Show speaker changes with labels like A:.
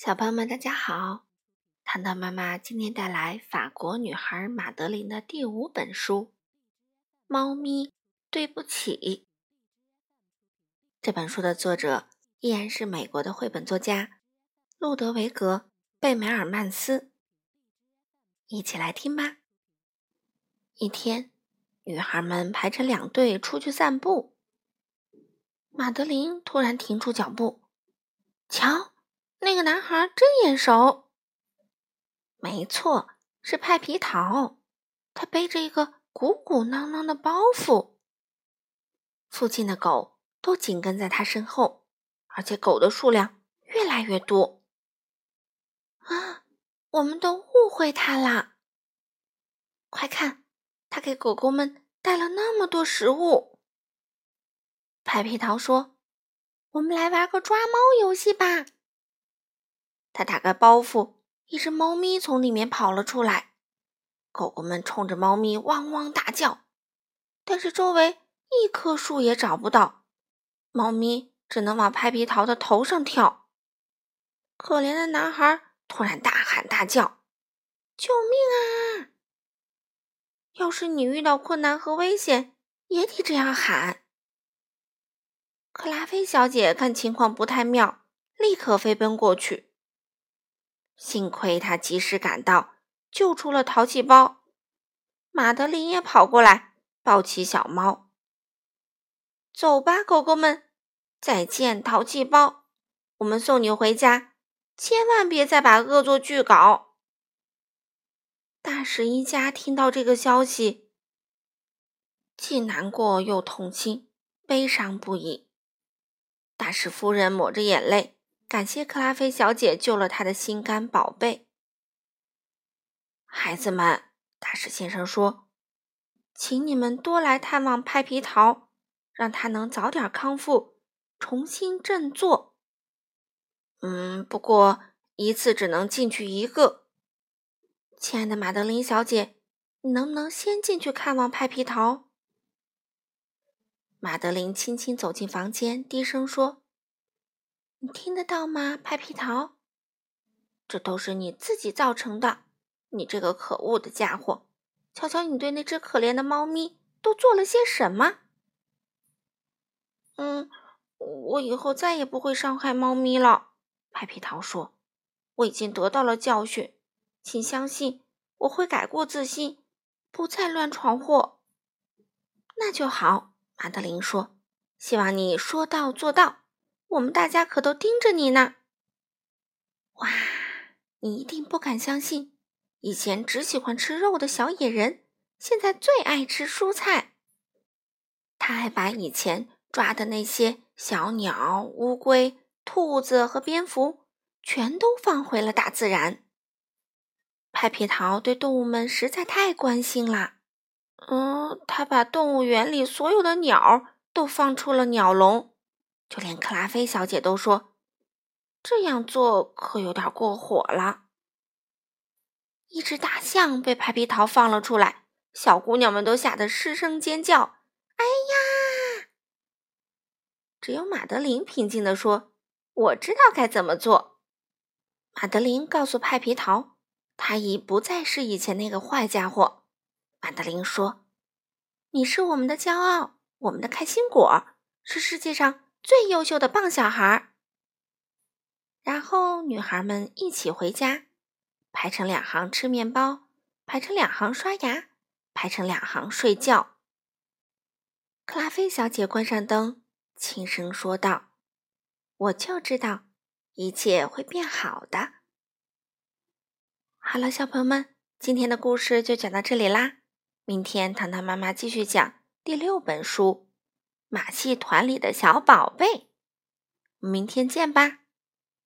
A: 小朋友们，大家好！糖糖妈妈今天带来法国女孩马德琳的第五本书《猫咪对不起》。这本书的作者依然是美国的绘本作家路德维格·贝梅尔曼斯。一起来听吧。一天，女孩们排成两队出去散步。马德琳突然停住脚步，瞧。那个男孩真眼熟，没错，是派皮桃。他背着一个鼓鼓囊囊的包袱。附近的狗都紧跟在他身后，而且狗的数量越来越多。啊，我们都误会他啦！快看，他给狗狗们带了那么多食物。派皮桃说：“我们来玩个抓猫游戏吧。”他打开包袱，一只猫咪从里面跑了出来。狗狗们冲着猫咪汪汪大叫，但是周围一棵树也找不到，猫咪只能往拍皮桃的头上跳。可怜的男孩突然大喊大叫：“救命啊！”要是你遇到困难和危险，也得这样喊。克拉菲小姐看情况不太妙，立刻飞奔过去。幸亏他及时赶到，救出了淘气包。马德琳也跑过来，抱起小猫。走吧，狗狗们，再见，淘气包。我们送你回家，千万别再把恶作剧搞。大使一家听到这个消息，既难过又痛心，悲伤不已。大使夫人抹着眼泪。感谢克拉菲小姐救了他的心肝宝贝。孩子们，大使先生说：“请你们多来探望派皮桃，让他能早点康复，重新振作。”嗯，不过一次只能进去一个。亲爱的马德琳小姐，你能不能先进去看望派皮桃？马德琳轻轻走进房间，低声说。你听得到吗，派皮桃？这都是你自己造成的，你这个可恶的家伙！瞧瞧你对那只可怜的猫咪都做了些什么。嗯，我以后再也不会伤害猫咪了。派皮桃说：“我已经得到了教训，请相信我会改过自新，不再乱闯祸。”那就好，马德琳说：“希望你说到做到。”我们大家可都盯着你呢！哇，你一定不敢相信，以前只喜欢吃肉的小野人，现在最爱吃蔬菜。他还把以前抓的那些小鸟、乌龟、兔子和蝙蝠，全都放回了大自然。派皮桃对动物们实在太关心了。嗯，他把动物园里所有的鸟都放出了鸟笼。就连克拉菲小姐都说：“这样做可有点过火了。”一只大象被派皮桃放了出来，小姑娘们都吓得失声尖叫：“哎呀！”只有马德琳平静地说：“我知道该怎么做。”马德琳告诉派皮桃：“他已不再是以前那个坏家伙。”马德琳说：“你是我们的骄傲，我们的开心果，是世界上。”最优秀的棒小孩。然后女孩们一起回家，排成两行吃面包，排成两行刷牙，排成两行睡觉。克拉菲小姐关上灯，轻声说道：“我就知道一切会变好的。”好了，小朋友们，今天的故事就讲到这里啦。明天糖糖妈妈继续讲第六本书。马戏团里的小宝贝，明天见吧。